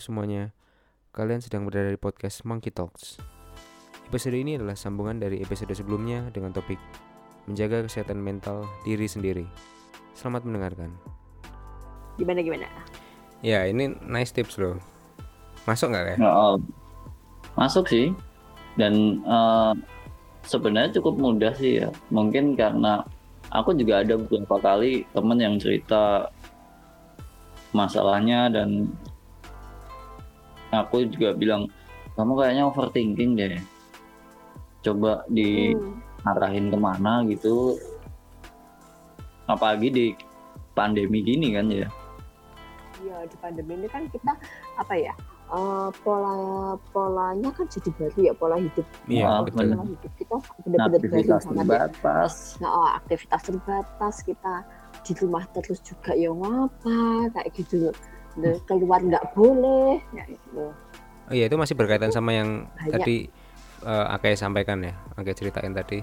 Semuanya, kalian sedang berada di podcast Monkey Talks. Episode ini adalah sambungan dari episode sebelumnya dengan topik menjaga kesehatan mental diri sendiri. Selamat mendengarkan. Gimana gimana? Ya, ini nice tips loh. Masuk nggak ya? Uh, masuk sih. Dan uh, sebenarnya cukup mudah sih ya. Mungkin karena aku juga ada beberapa kali temen yang cerita masalahnya dan aku juga bilang kamu kayaknya overthinking deh. Coba diarahin ke mana gitu. Apalagi di pandemi gini kan ya. Iya di pandemi ini kan kita apa ya eh, pola polanya kan jadi baru ya pola hidup. Iya, betul. pola hidup kita benar-benar baru ya. terbatas. Nah, oh, aktivitas terbatas kita di rumah terus juga ya ngapa kayak gitu loh. Loh, keluar nggak boleh ya gitu. Oh iya, itu masih berkaitan sama yang Banyak. tadi eh, Akai sampaikan ya, Akai ceritain tadi.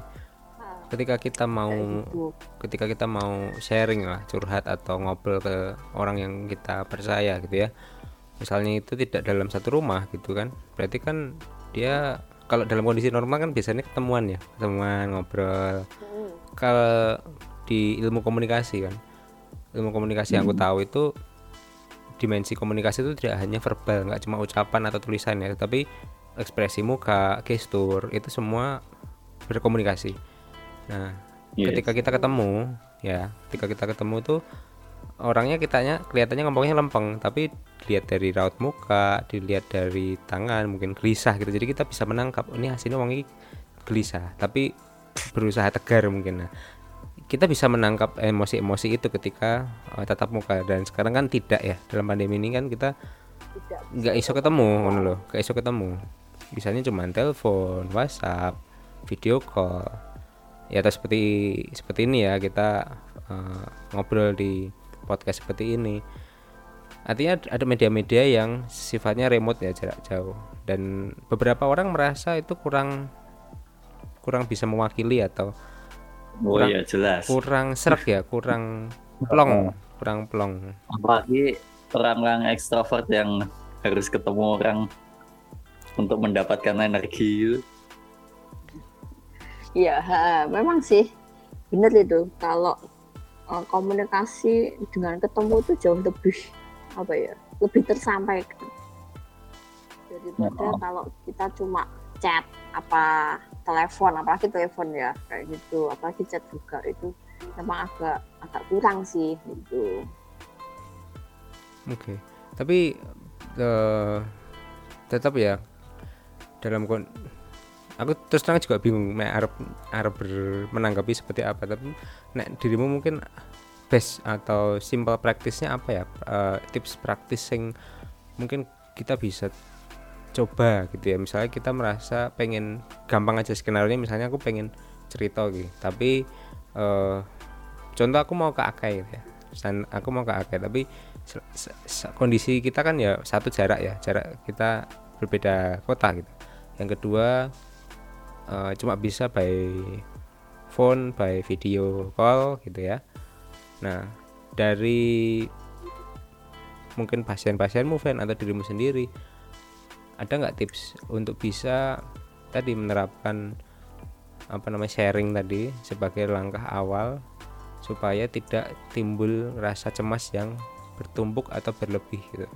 Ah, Ketika kita mau gitu. ketika kita mau sharing lah curhat atau ngobrol ke orang yang kita percaya gitu ya misalnya itu tidak dalam satu rumah gitu kan berarti kan dia kalau dalam kondisi normal kan biasanya ketemuan ya ketemuan ngobrol Hmm. kalau di ilmu komunikasi kan ilmu komunikasi yang aku tahu itu dimensi komunikasi itu tidak hanya verbal nggak cuma ucapan atau tulisan ya tapi ekspresi muka gestur itu semua berkomunikasi. Nah Yes. ketika kita ketemu ya ketika kita ketemu tuh orangnya kitanya kelihatannya ngomongnya lempeng tapi dilihat dari raut muka dilihat dari tangan mungkin gelisah gitu. Jadi kita bisa menangkap "Oh, ini hasilnya wangi gelisah tapi berusaha tegar mungkin. Nah kita bisa menangkap emosi-emosi itu ketika eh, tatap muka. Dan sekarang kan tidak ya dalam pandemi ini kan kita nggak iso ketemu ngono loh nggak iso ketemu. Bisanya cuma telepon WhatsApp video call. Ya atau seperti seperti ini ya kita eh, ngobrol di podcast seperti ini. Artinya ada media-media yang sifatnya remote ya jarak jauh. Dan beberapa orang merasa itu kurang kurang bisa mewakili atau oh kurang- iya jelas kurang serak ya kurang plong kurang plong apalagi orang-orang ekstrovert yang harus ketemu orang untuk mendapatkan energi. Iya, ha, memang sih bener itu. Kalau eh, komunikasi dengan ketemu itu jauh lebih apa ya, lebih tersampaikan daripada Oh. kalau kita cuma chat apa telepon, apalagi telepon ya kayak gitu, apalagi chat juga itu memang agak agak kurang sih gitu. Oke, tapi eh, tetap ya dalam kon aku terus terang juga bingung nek arep arep menanggapi seperti apa. Tapi nek dirimu mungkin best atau simple praktisnya apa ya? Eh, tips praktis yang mungkin kita bisa coba gitu ya. Misalnya kita merasa pengen gampang aja skenario misalnya aku pengen cerita gitu. Tapi eh, contoh aku mau ke Akai gitu ya. Misalnya aku mau ke Akai tapi kondisi kita kan ya satu jarak ya jarak kita berbeda kota gitu. Yang kedua eh, cuma bisa by phone by video call gitu ya. Nah dari mungkin pasien-pasienmu fan atau dirimu sendiri ada nggak tips untuk bisa tadi menerapkan apa namanya sharing tadi sebagai langkah awal supaya tidak timbul rasa cemas yang bertumpuk atau berlebih gitu.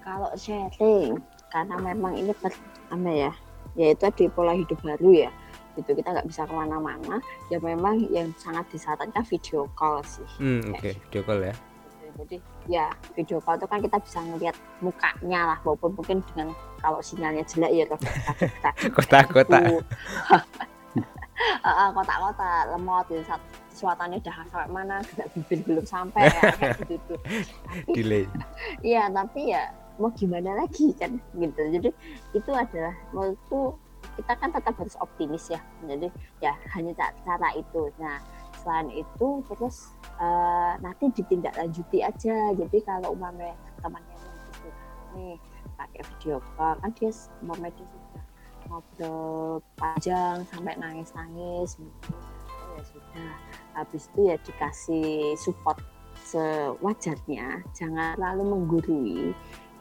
Kalau sharing, karena memang ini per, apa ya, yaitu di pola hidup baru ya, gitu kita nggak bisa ke mana-mana. Ya memang yang sangat disarankan video call sih. Hmm, oke, video call ya. Jadi ya video call itu kan kita bisa ngelihat mukanya lah, walaupun mungkin dengan kalau sinyalnya jelek ya Kotak-kotak. kotak-kotak lemot gitu saat suasananya udah sampai mana gerak bibir belum sampai ya, kayak gitu tuh. Delay. Iya, tapi ya mau gimana lagi kan gitu. Jadi itu adalah menurutku kita kan tetap harus optimis ya. Jadi ya hanya ca- cara itu. Nah selain itu terus eh, nanti ditindaklanjuti aja. Jadi kalau umpamanya temannya gitu nih pakai video call kan dia umpamanya dia sudah ngobrol panjang sampai nangis-nangis gitu. Oh, ya sudah habis itu ya dikasih support sewajarnya jangan lalu menggurui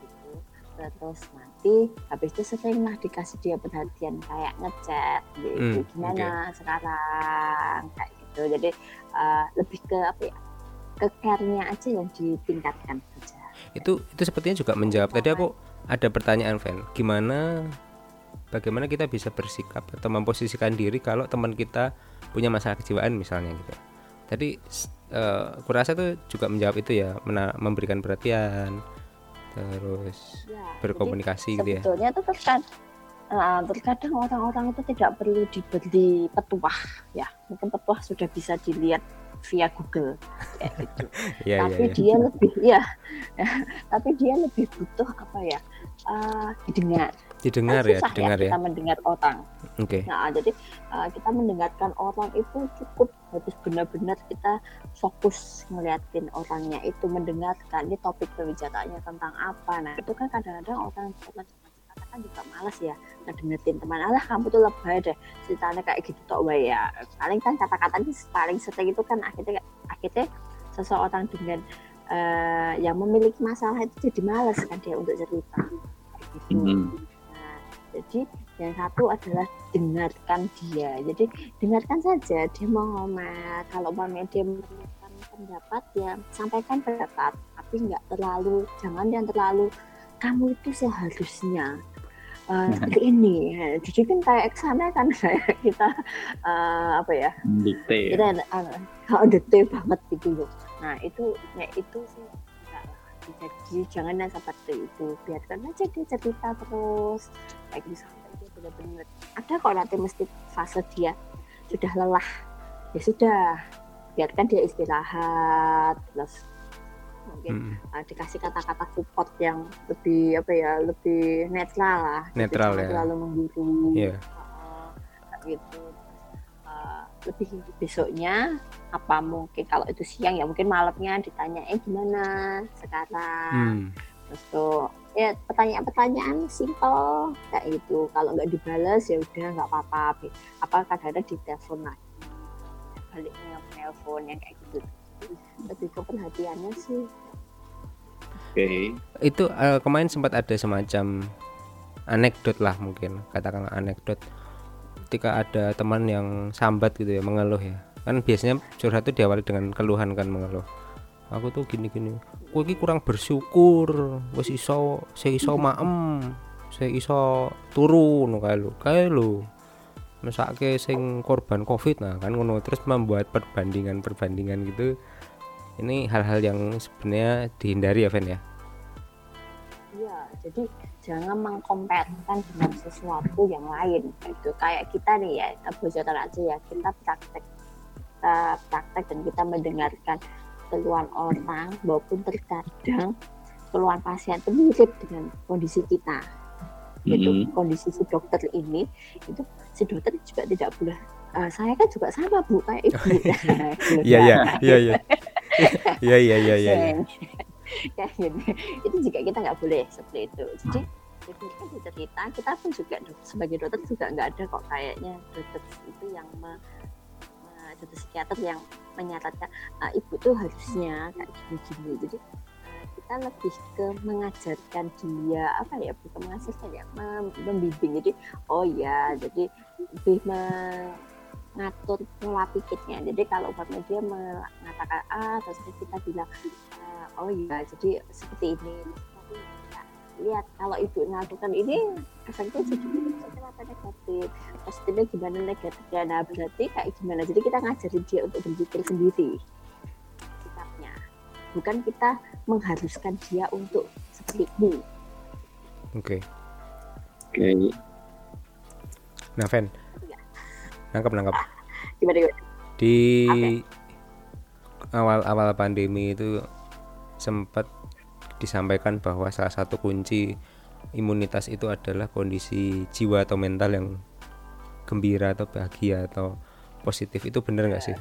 gitu. terus nanti habis itu seringlah dikasih dia perhatian kayak ngechat gitu Hmm, gimana sekarang kayak gitu. Jadi uh, lebih ke apa ya ke care-nya aja yang ditingkatkan aja itu itu sepertinya juga menjawab. Tadi aku ada pertanyaan Ven gimana bagaimana kita bisa bersikap atau memposisikan diri kalau teman kita punya masalah kejiwaan misalnya gitu? Tadi s- eh, aku rasa tuh juga menjawab itu ya mena- memberikan perhatian terus Ya, jadi berkomunikasi gitu ya. sebetulnya tuh terkadang uh, terkadang orang-orang itu tidak perlu diberi petuah ya. Mungkin petuah sudah bisa dilihat via Google kayak gitu. Iya, iya, tapi iya. dia lebih ya tapi dia lebih butuh apa ya? Uh, didengar. Didengar Kan ya susah didengar ya. kita mendengar orang. Oke. Nah jadi uh, kita mendengarkan orang itu cukup harus benar-benar kita fokus ngeliatin orangnya itu mendengarkan ini topik pembicaraannya tentang apa. Nah itu kan kadang-kadang orang orang kan juga malas ya ngedengerin teman Allah kamu tuh lebay deh ceritanya kayak gitu tok wae ya paling kan kata-katanya paling sering itu kan akhirnya akhirnya seseorang dengan eh, yang memiliki masalah itu jadi malas kan dia untuk cerita kayak gitu Hmm. Nah, jadi yang satu adalah dengarkan dia. Jadi dengarkan saja dia mau ngomel. Kalau umpamanya dia memberikan pendapat ya sampaikan pendapat, tapi nggak terlalu jangan yang terlalu kamu itu seharusnya eh, seperti ini. Nah, Jadi kan kayak ke sana kan kayak kita eh, apa ya ya. kita uh, kalau detail banget gitu loh nah itu ya itu sih jadi jangan yang seperti itu. Biarkan aja dia cerita terus. Kayak gitu sampai dia benar-benar ada kok nanti mesti fase dia sudah lelah. Ya sudah biarkan dia istirahat terus mungkin Mm, uh, dikasih kata-kata support yang lebih apa ya lebih netral lah. Netral jangan ya. terlalu menggurui Iya. Uh, kayak gitu. Uh, lebih besoknya apa mungkin kalau itu siang ya mungkin malamnya ditanya eh gimana sekarang? Hmm, terus tuh ya pertanyaan-pertanyaan simple kayak gitu. Kalau nggak dibales ya udah nggak apa-apa. Apa kadang-kadang ditelepon lagi balik nge-telepon yang kayak gitu lebih ke perhatiannya sih. Oke. itu eh, kemarin sempat ada semacam anekdot lah mungkin katakanlah anekdot. Ketika ada teman yang sambat gitu ya mengeluh ya. Kan biasanya curhat itu diawali dengan keluhan kan mengeluh. Aku tuh gini gini aku ini kurang bersyukur wis iso saya iso maem saya iso turu no kae lho. Kae lho mesake sing korban covid nah kan ngono terus membuat perbandingan perbandingan gitu ini hal-hal yang sebenarnya dihindari ya Ven ya Iya, jadi jangan mengkomparkan dengan sesuatu yang lain. Itu kayak kita nih ya, kita bocoran aja ya, kita praktek, kita praktek dan kita mendengarkan keluhan orang, maupun terkadang keluhan pasien itu mirip dengan kondisi kita. Gitu, Mm-mm. kondisi si dokter ini, itu si dokter juga tidak boleh. "Eh, saya kan juga sama bu kayak ibu. Iya iya iya iya. Iya iya iya iya. iya. Kayak gitu. itu juga kita nggak boleh seperti itu jadi itu kan cerita kita pun juga sebagai dokter juga nggak ada kok kayaknya dokter itu yang me, dokter psikiater yang menyarankan "Ah, ibu tuh harusnya kayak gini-gini jadi kita lebih ke mengajarkan dia apa ya bukan mengajarkan ya mem- membimbing. Jadi oh ya jadi lebih mengatur pola pikirnya. Jadi kalau umpamanya dia mengatakan A terus kita bilang "Ah, oh iya jadi seperti ini. Ya, lihat kalau ibu melakukan ini efeknya jadi positif apa negatif. Positifnya gimana negatifnya? Nah berarti kayak gimana? Jadi kita ngajarin dia untuk berpikir sendiri. Sikapnya bukan kita mengharuskan dia untuk seperti ini Oke. Oke. Nah, Ven. Nangkep nangkep. gimana gimana Di awal-awal pandemi itu sempat disampaikan bahwa salah satu kunci imunitas itu adalah kondisi jiwa atau mental yang gembira atau bahagia atau positif itu benar nggak sih?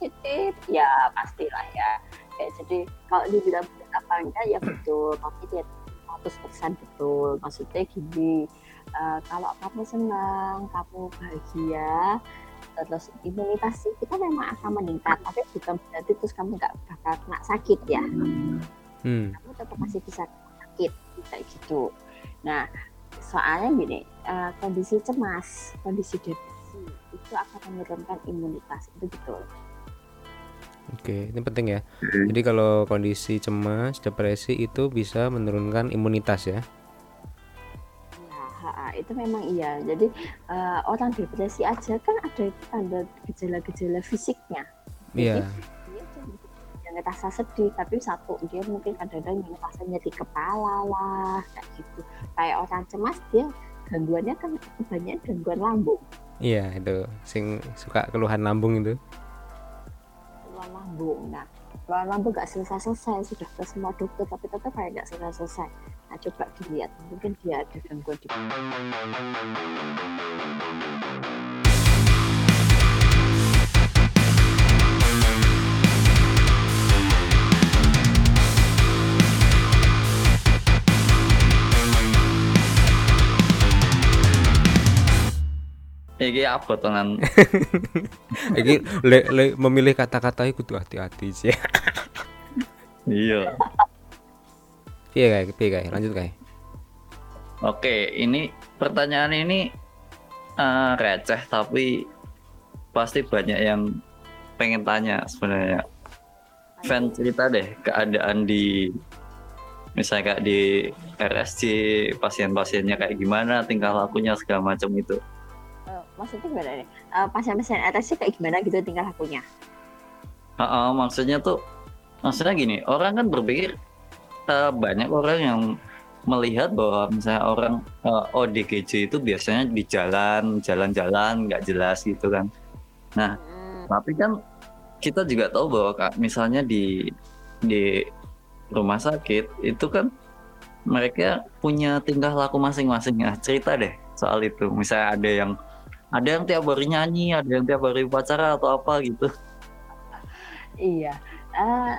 Positif ya pastilah ya. ya jadi kalau dibilang benar apa enggak ya betul. Tapi dia 100% betul. Maksudnya gini eh, kalau kamu senang kamu bahagia terus imunitas kita memang akan meningkat. Tapi bukan berarti terus kamu nggak bakal kena sakit ya. Hmm. kamu tetap masih bisa sakit kayak gitu. Nah soalnya gini uh, kondisi cemas kondisi depresi itu akan menurunkan imunitas. Itu betul Oke, ini penting ya. Jadi kalau kondisi cemas, depresi itu bisa menurunkan imunitas ya. Ya, ha, itu memang iya. Jadi uh, orang depresi aja kan ada tanda gejala-gejala fisiknya. Iya. Dia yang ngerasa sedih, tapi satu dia mungkin kadang-kadang ngerasa nyeri kepala lah, kayak gitu. Kayak orang cemas dia gangguannya kan kebanyakan gangguan lambung. Iya itu, sing suka keluhan lambung itu keluhan lambung. Nah, keluhan lambung nggak selesai-selesai, sudah ke semua dokter tapi tetap kayak nggak selesai-selesai. Nah, coba dilihat, mungkin dia ada gangguan di Iki apa tenan? Iki le, le, memilih kata-kata itu tuh hati-hati sih. iya. Iya kayak, iya kayak, lanjut kayak. Oke, ini pertanyaan ini uh, receh tapi pasti banyak yang pengen tanya sebenarnya. Fan cerita deh keadaan di misalnya kayak di RSC pasien-pasiennya kayak gimana tingkah lakunya segala macam itu uh, maksudnya gimana nih? Uh, pasien-pasien atasnya kayak gimana gitu tingkah lakunya? Uh, uh, maksudnya tuh maksudnya gini orang kan berpikir uh, banyak orang yang melihat bahwa misalnya orang uh, ODGJ itu biasanya di jalan jalan-jalan nggak jelas gitu kan. Nah hmm. tapi kan kita juga tahu bahwa kak misalnya di di rumah sakit itu kan mereka punya tingkah laku masing-masing. Nah cerita deh soal itu. Misalnya ada yang ada yang tiap hari nyanyi ada yang tiap hari upacara atau apa gitu. Iya. Uh,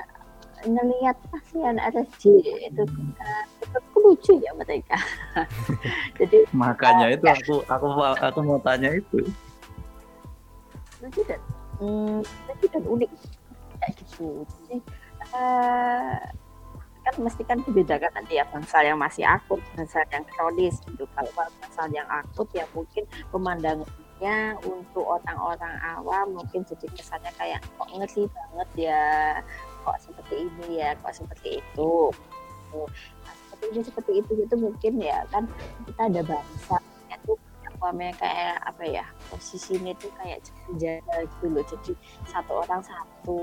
ngelihat pasien RSJ itu uh, itu lucu ya mereka. Jadi makanya uh, itu aku aku aku mau tanya itu. Lucu dan hmm, lucu dan unik. Kayak gitu. Jadi uh, kan mesti kan dibedakan nanti ya bangsal yang masih akut bangsal yang kronis gitu. Kalau bangsal yang akut ya mungkin pemandangannya untuk orang-orang awam mungkin jadi kesannya kayak kok ngeri banget ya? Kok seperti ini ya? Kok seperti itu? Nah, seperti ini seperti itu itu mungkin ya kan kita ada bangsa itu namanya kayak apa ya posisinya itu kayak jaga gitu loh. Jadi satu orang satu.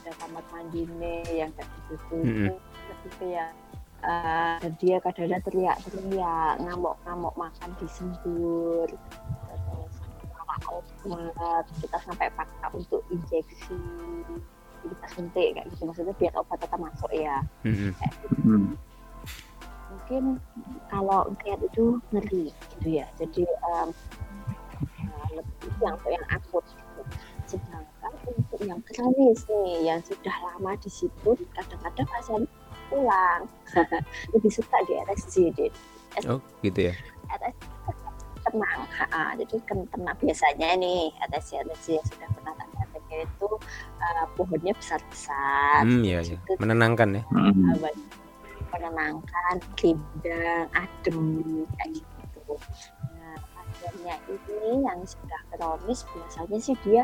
Ada kamar mandinya yang kayak gitu mm -hmm. lebih kayak uh, dan dia kadang-kadang teriak-teriak ngamuk-ngamuk makan disembur terus kita sampai paksa untuk injeksi kita suntik kayak gitu maksudnya biar obat tetap masuk ya mm -hmm. kayak gitu. mm. mungkin kalau lihat itu ngeri gitu ya jadi um, uh, lebih yang yang akut gitu. sedangkan untuk yang kronis nih yang sudah lama di situ kadang-kadang pasien pulang. Lebih suka di RSJ deh oh gitu ya? RSJ tenang ha, jadi kan tenang biasanya nih RSJ RSJ yang sudah pernah tanda itu uh, pohonnya besar-besar. Hmm, iya, iya. menenangkan ya? Uh, menenangkan rindang adem kayak gitu. Nah pasiennya ini yang sudah kronis biasanya sih dia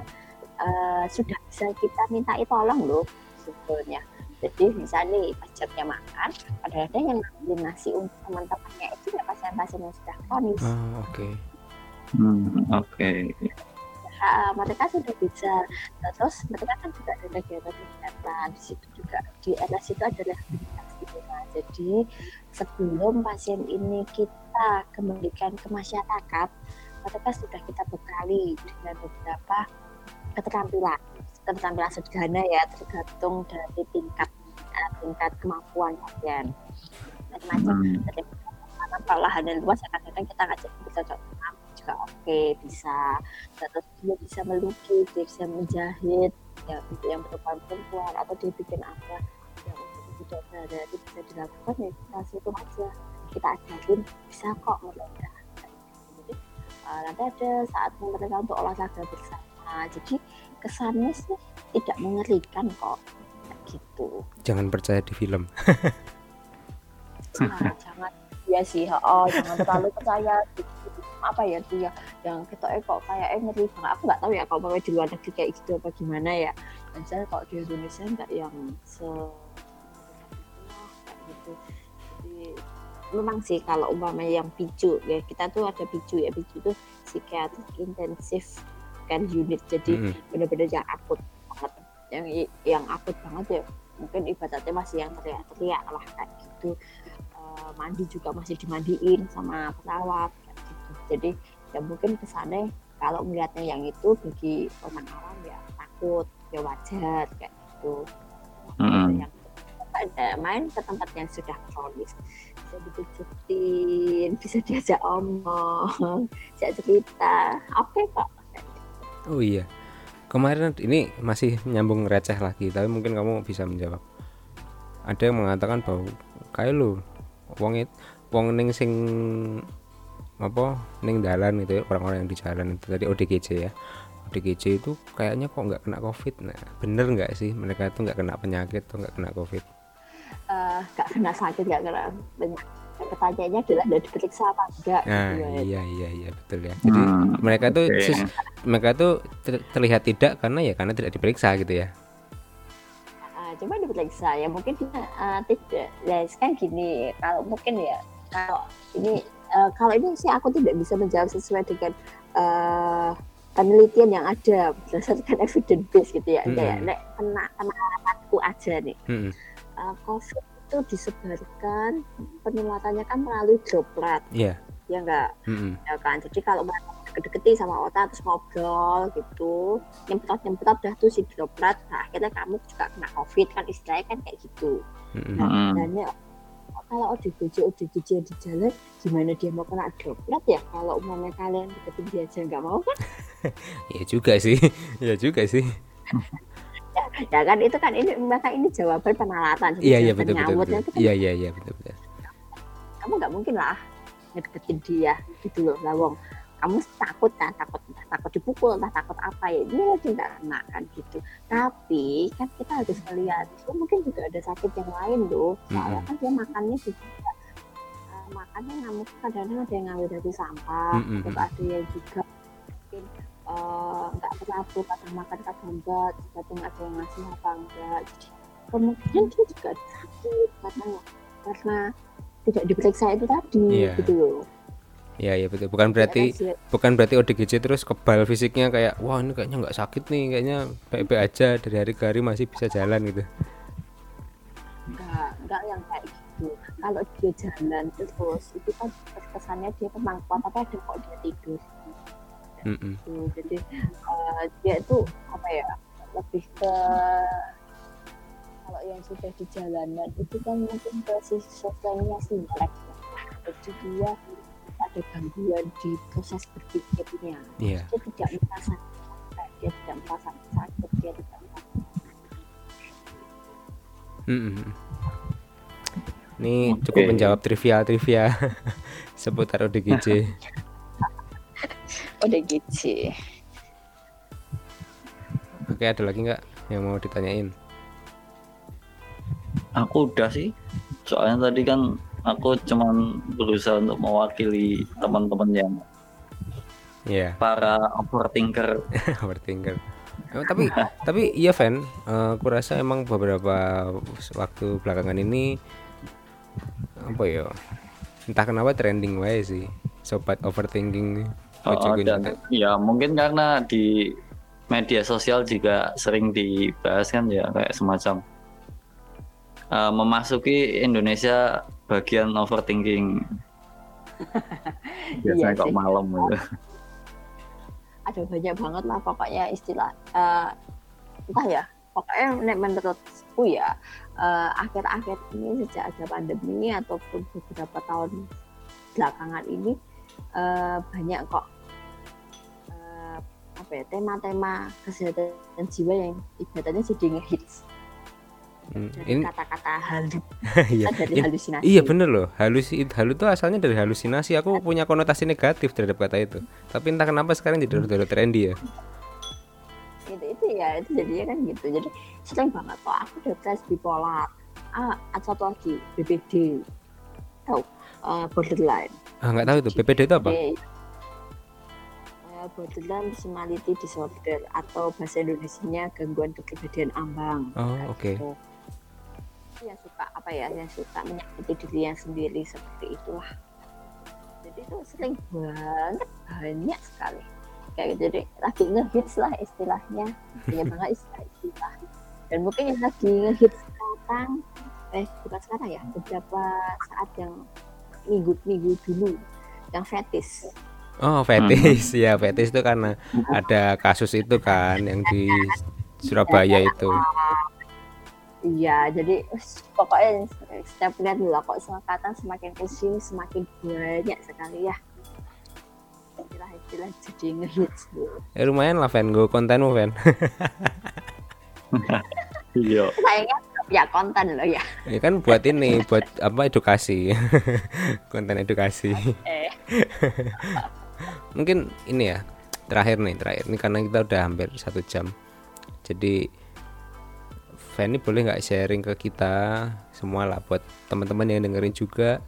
uh, sudah bisa kita minta tolong loh sebetulnya jadi misalnya pacarnya makan kadang-kadang yang ngambil nasi untuk teman-temannya itu ya pasien-pasien yang sudah kronis. Oh, oke. Okay. hmm, oke. Okay. Uh, mereka sudah bisa terus mereka kan juga ada kegiatan-kegiatan di situ juga. Di RS itu ada rehabilitasi. Nah, jadi sebelum pasien ini kita kembalikan ke masyarakat mereka sudah kita bekali dengan beberapa keterampilan keterampilan sederhana ya tergantung dari tingkat uh, tingkat kemampuan pasien macam-macam. Hmm. dari kalau hanya luas kadang-kadang kita ngajak bisa coba juga oke okay, bisa. Terus dia bisa melukis dia bisa menjahit ya untuk yang perempuan perempuan atau dia bikin apa yang untuk tidak berarti bisa dilakukan ya kita situ aja. Kita ajarin bisa kok mereka jadi uh, nanti ada saat mereka untuk olahraga bersama. Jadi kesannya sih tidak mengerikan kok. Gitu. Jangan percaya di film. Nah, jangan. Ya sih oh jangan terlalu percaya. Apa ya tuh ya? Yang kita eh kok kayak eh ngeri banget. Aku nggak tahu ya kalau mau di luar negeri kayak gitu apa gimana ya. Dan saya kalau di Indonesia nggak yang se gitu. Jadi memang sih kalau umpamanya yang picu ya kita tuh ada picu ya picu tuh psikiatrik intensif kan unit. Jadi Mm-mm. benar-benar yang akut banget. Yang yang akut banget ya mungkin ibaratnya masih yang teriak-teriak lah kayak gitu. Eh, mandi juga masih dimandiin sama perawat kayak gitu. Jadi ya mungkin kesannya kalau melihatnya yang itu bagi orang awam ya takut ya wajar kayak gitu. Mm-mm. yang ada main ke tempat yang sudah kronis. Bisa dipijetin bisa diajak omong bisa cerita. Oke kok oh iya. Kemarin ini masih nyambung receh lagi tapi mungkin kamu bisa menjawab. Ada yang mengatakan bahwa kayak lu wong it wong ning sing apa ning dalan gitu ya orang-orang yang di jalan itu tadi ODGJ ya. ODGJ itu kayaknya kok nggak kena covid nah bener nggak sih mereka itu nggak kena penyakit atau nggak kena covid? Eh, nggak kena sakit nggak kena banyak pertanyaannya adalah udah diperiksa apa enggak nah gitu ya. iya iya iya betul ya jadi Hmm, mereka tuh oke. sus- mereka tuh ter- terlihat tidak karena ya karena tidak diperiksa gitu ya Ah, coba diperiksa ya mungkin dia ah, tidak ya kan gini kalau mungkin ya kalau ini eh, kalau ini sih aku tidak bisa menjawab sesuai dengan eh, penelitian yang ada berdasarkan evidence base gitu ya Mm-mm. kayak nek kena pengalamanku aja nih Mm-mm. eh, COVID itu disebarkan penularannya kan melalui droplet. Iya. Ya enggak Mm-mm. ya kan? Jadi kalau mereka deket-deketi sama otak terus ngobrol gitu nyemprot nyemprot dah tuh si droplet nah akhirnya kamu juga kena covid kan istilahnya kan kayak gitu. Mm-mm. nah dan ya, kalau ODGJ ODGJ di jalan gimana dia mau kena droplet ya? Kalau umpamanya kalian deketin dia aja nggak mau kan? Iya juga sih. Iya juga sih ya kan itu kan ini maka ini jawaban penalatan. Jadi iya iya betul betul, itu kan iya iya iya betul betul. Kamu nggak mungkin lah ngedeketin dia gitu loh lawong kamu takut kan? Takut entah takut dipukul entah takut apa ya dia nggak kena kan gitu. Tapi kan kita harus melihat dia mungkin juga ada sakit yang lain loh. Soalnya kan dia makannya juga eh, makannya nggak mungkin kadang-kadang ada yang ngambil dari sampah terus ada yang juga eh, nggak teratur kadang makan kadang enggak kadang ada yang ngasih apa enggak. Jadi kemungkinan dia juga sakit katanya karena tidak diperiksa itu tadi Iya. gitu loh. Iya iya betul. Bukan berarti Ya bukan berarti ODGJ terus kebal fisiknya kayak wah ini kayaknya nggak sakit nih kayaknya baik-baik aja dari hari ke hari masih bisa jalan gitu. Enggak enggak yang kayak gitu. Kalau dia jalan terus itu kan kesannya dia memang kuat tapi ada kok dia tidur Mm-mm. gitu. jadi eh, dia itu apa ya lebih ke kalau yang sudah di jalanan itu kan mungkin ke si sosialnya simplek jadi dia ada gangguan di proses berpikirnya iya dia tidak merasa dia tidak merasa sakit dia tidak merasa Mm-mm. ini cukup Oke. menjawab trivia trivia seputar ODGJ udah gitu. Oke ada lagi nggak yang mau ditanyain? Aku udah sih. Soalnya tadi kan aku cuman berusaha untuk mewakili teman-teman yang Iya. para overthinker. overthinker. Emang tapi tapi iya Van Eh, aku rasa emang beberapa waktu belakangan ini apa ya entah kenapa trending wae sih sobat overthinking nih Oh, dan ya mungkin karena di media sosial juga sering dibahas kan ya kayak semacam uh, memasuki Indonesia bagian overthinking. Biasanya Iya kok malam gitu. ada banyak banget lah pokoknya istilah eh, entah ya pokoknya menurutku ya eh, akhir-akhir ini sejak ada pandemi ataupun beberapa tahun belakangan ini eh, banyak kok apa ya tema-tema kesehatan jiwa yang ibaratnya jadi ngehits. Hmm, dari ini kata-kata halu. Iya. dari ini- halusinasi. Iya bener loh, halusi halu itu asalnya dari halusinasi. Aku punya konotasi negatif terhadap kata itu. Tapi entah kenapa sekarang jadi udah udah trendy ya. itu itu ya itu jadinya kan gitu. Jadi sering banget kok. Aku tes bipolar. Ah satu lagi BPD tahu eh, borderline. Ah nggak tahu itu. BPD itu apa? Jadi, borderline personality disorder atau bahasa Indonesianya gangguan kepribadian ambang. Oh oke. gitu. yang suka apa ya? Yang suka menyakiti diri yang sendiri seperti itulah. Jadi itu sering banget banyak sekali. Kayak gitu. Jadi lagi ngehits lah istilahnya. Punya banget istilah istilah dan mungkin yang lagi ngehits sekarang eh bukan sekarang ya beberapa saat yang minggu minggu dulu yang fetis Oh fetis ya fetis itu karena ada kasus itu kan yang di Surabaya itu. Iya, jadi pokoknya setiap lihat dulu lah, kok selekatan semakin ke sini semakin banyak sekali ya. Istilah-istilah jadi ngehits dulu. Ya lumayan lah fan gue kontenmu fan. Iya. Sayangnya punya konten loh ya. Ya kan buat ini buat apa edukasi. Konten edukasi. Eh, Mungkin ini ya terakhir nih terakhir ini karena kita udah hampir satu jam. Jadi Fanny boleh nggak sharing ke kita semua lah buat teman-teman yang dengerin juga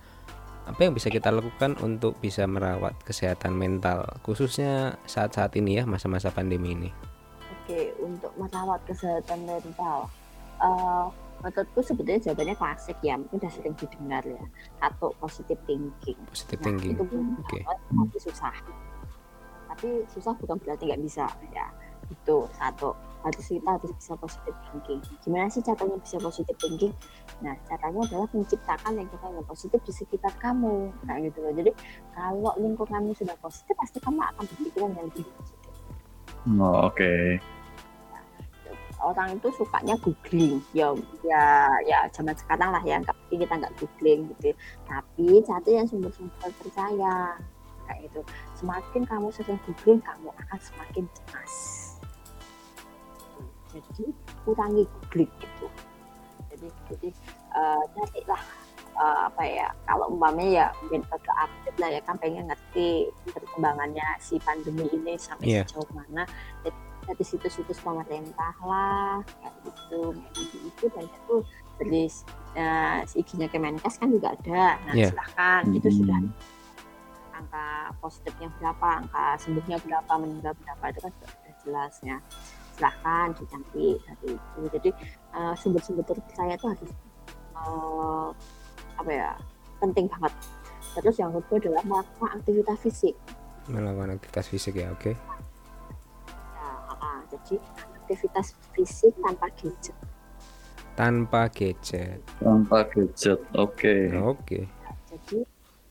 apa yang bisa kita lakukan untuk bisa merawat kesehatan mental khususnya saat-saat ini ya masa-masa pandemi ini. Oke, untuk merawat kesehatan mental, eh menurutku sebetulnya jawabannya klasik ya, mungkin udah sering didengar ya. Satu, positive thinking. Positive Nah, thinking. itu banget, tapi susah. Tapi susah bukan berarti nggak bisa ya. Itu satu. Harus kita harus bisa positive thinking. Gimana sih caranya bisa positive thinking? Nah, caranya adalah menciptakan lingkungan yang positif di sekitar kamu. Nah, gitu loh. Jadi, kalau lingkunganmu sudah positif, pasti kamu akan berpikiran yang lebih positif. Oh, oke. orang itu sukanya googling ya ya ya zaman sekarang lah ya nggak kita nggak googling gitu tapi cari yang sumber-sumber terpercaya kayak itu semakin kamu sering googling kamu akan semakin cemas jadi kurangi googling itu jadi jadi eh, carilah eh, apa ya kalau umpamanya ya mungkin agak update lah ya kan pengen ngerti perkembangannya si pandemi ini sampai Iya. sejauh mana Jadi, dari situs-situs pemerintah lah kayak gitu Nanti itu banyak tuh dari uh, IG-nya Kemenkes kan juga ada nah Iya. silahkan itu sudah Hmm. Angka positifnya berapa angka sembuhnya berapa meninggal berapa itu kan sudah jelas ya silahkan dicari dari itu jadi eh, sumber-sumber terpercaya itu harus eh, apa ya penting banget terus yang kedua adalah melakukan aktivitas fisik Melakukan aktivitas fisik ya, oke. ya, ah, jadi aktivitas fisik tanpa gadget Tanpa gadget. Tanpa gadget. Oke. Oke. jadi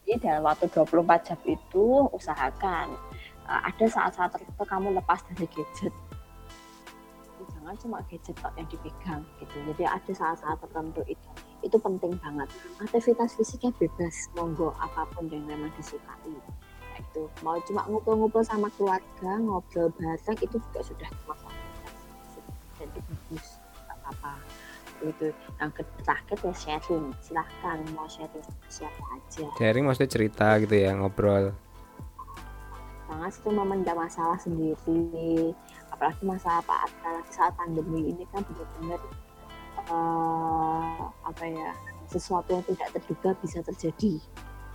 jadi dalam waktu 24 jam itu usahakan uh, ada saat-saat tertentu kamu lepas dari gadget. Jangan cuma gadget yang dipegang gitu. Jadi ada saat-saat tertentu itu itu penting banget. Aktivitas fisiknya bebas monggo apa pun yang memang disukai. Itu mau cuma ngumpul-ngumpul sama keluarga ngobrol bareng itu juga sudah termasuk itu yang terakhir ya sharing. Silahkan mau sharing siapa aja. Sharing maksudnya cerita gitu ya, ngobrol. jangan itu memendam masalah sendiri. Apalagi masalah apa apalagi saat pandemi ini kan benar-benar eh, apa ya sesuatu yang tidak terduga bisa terjadi.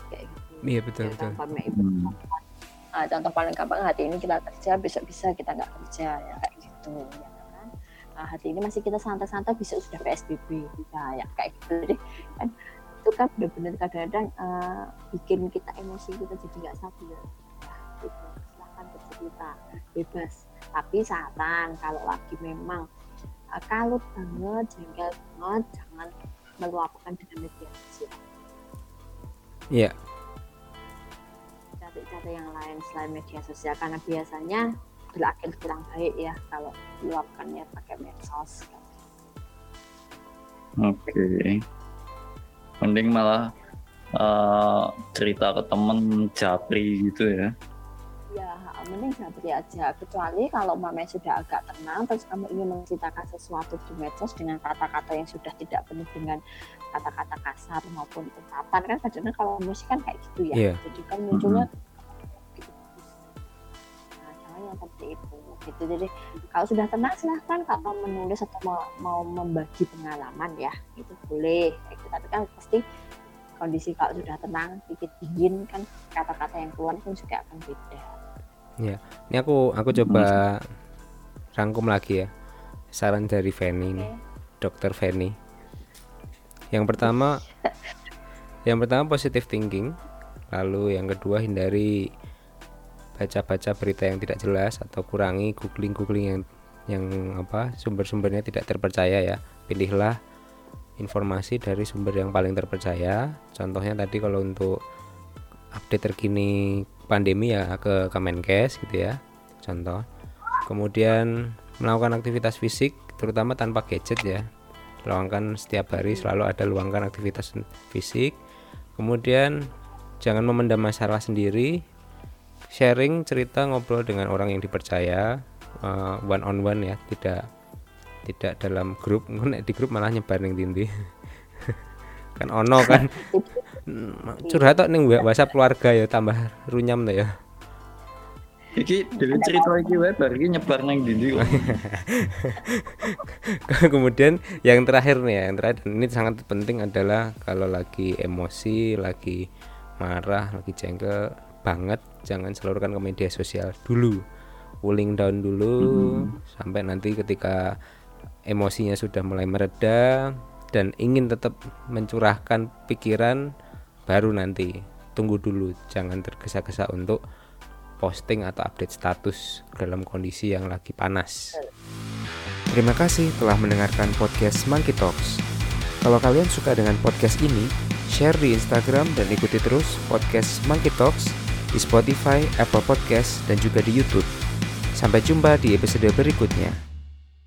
Kayak gitu. Iya betul Ya, betul. itu. Hmm. Ah, contoh paling gampang hari ini kita kerja besok bisa kita nggak kerja ya kayak gitu. ya kan nah, hari ini masih kita santai-santai besok sudah psbb nah, ya kayak gitu jadi kan. Itu kan benar-benar kadang-kadang eh, bikin kita emosi kita jadi nggak stabil ya gitu. silahkan bercerita bebas. Tapi saran kalau lagi memang eh, kalut banget jengkel banget jangan meluapkan dengan media sosial. Iya, cari cara yang lain selain media sosial karena biasanya berakhir kurang baik ya kalau luapkannya pakai medsos Oke. Mending malah eh, cerita ke temen japri gitu ya. ya mending japri aja kecuali kalau mamanya sudah agak tenang terus kamu ingin menceritakan sesuatu di medsos dengan kata-kata yang sudah tidak penuh dengan kata-kata kasar maupun ungkapan kan kadang kalau musik kan kayak gitu ya Iya. jadi kan munculnya gitu. Yang seperti itu gitu jadi kalau sudah tenang silahkan kalau menulis atau mau, mau membagi pengalaman ya itu boleh gitu. tapi kan pasti kondisi kalau sudah tenang sedikit dingin kan kata-kata yang keluar pun juga akan beda Ini aku aku coba rangkum lagi ya. Saran dari Feni nih, Dokter Feni. Yang pertama yang pertama positive thinking, lalu yang kedua hindari baca-baca berita yang tidak jelas atau kurangi googling-googling yang yang apa sumber-sumbernya tidak terpercaya ya. Pilihlah informasi dari sumber yang paling terpercaya. Contohnya tadi kalau untuk update terkini pandemi ya ke Kemenkes gitu ya. Contoh. Kemudian melakukan aktivitas fisik terutama tanpa gadget ya. Luangkan setiap hari selalu ada luangkan aktivitas fisik. Kemudian jangan memendam masalah sendiri. Sharing cerita ngobrol dengan orang yang dipercaya one on one ya, tidak tidak dalam grup. Nek di grup malah nyebar ning tindi kan ono kan. Curhat tok ning WhatsApp keluarga ya tambah runyam tuh ya. Iki dulu cerita iki wae bar iki nyebar nang dindi kok. kemudian yang terakhir nih ya yang terakhir dan ini sangat penting adalah kalau lagi emosi lagi marah lagi jengkel banget jangan salurkan ke media sosial dulu. Cooling down dulu sampai nanti ketika emosinya sudah mulai mereda dan ingin tetap mencurahkan pikiran baru nanti tunggu dulu. Jangan tergesa-gesa untuk posting atau update status dalam kondisi yang lagi panas. Terima kasih telah mendengarkan podcast Monkey Talks. Kalau kalian suka dengan podcast ini, share di Instagram dan ikuti terus podcast Monkey Talks di Spotify, Apple Podcast, dan juga di YouTube. Sampai jumpa di episode berikutnya.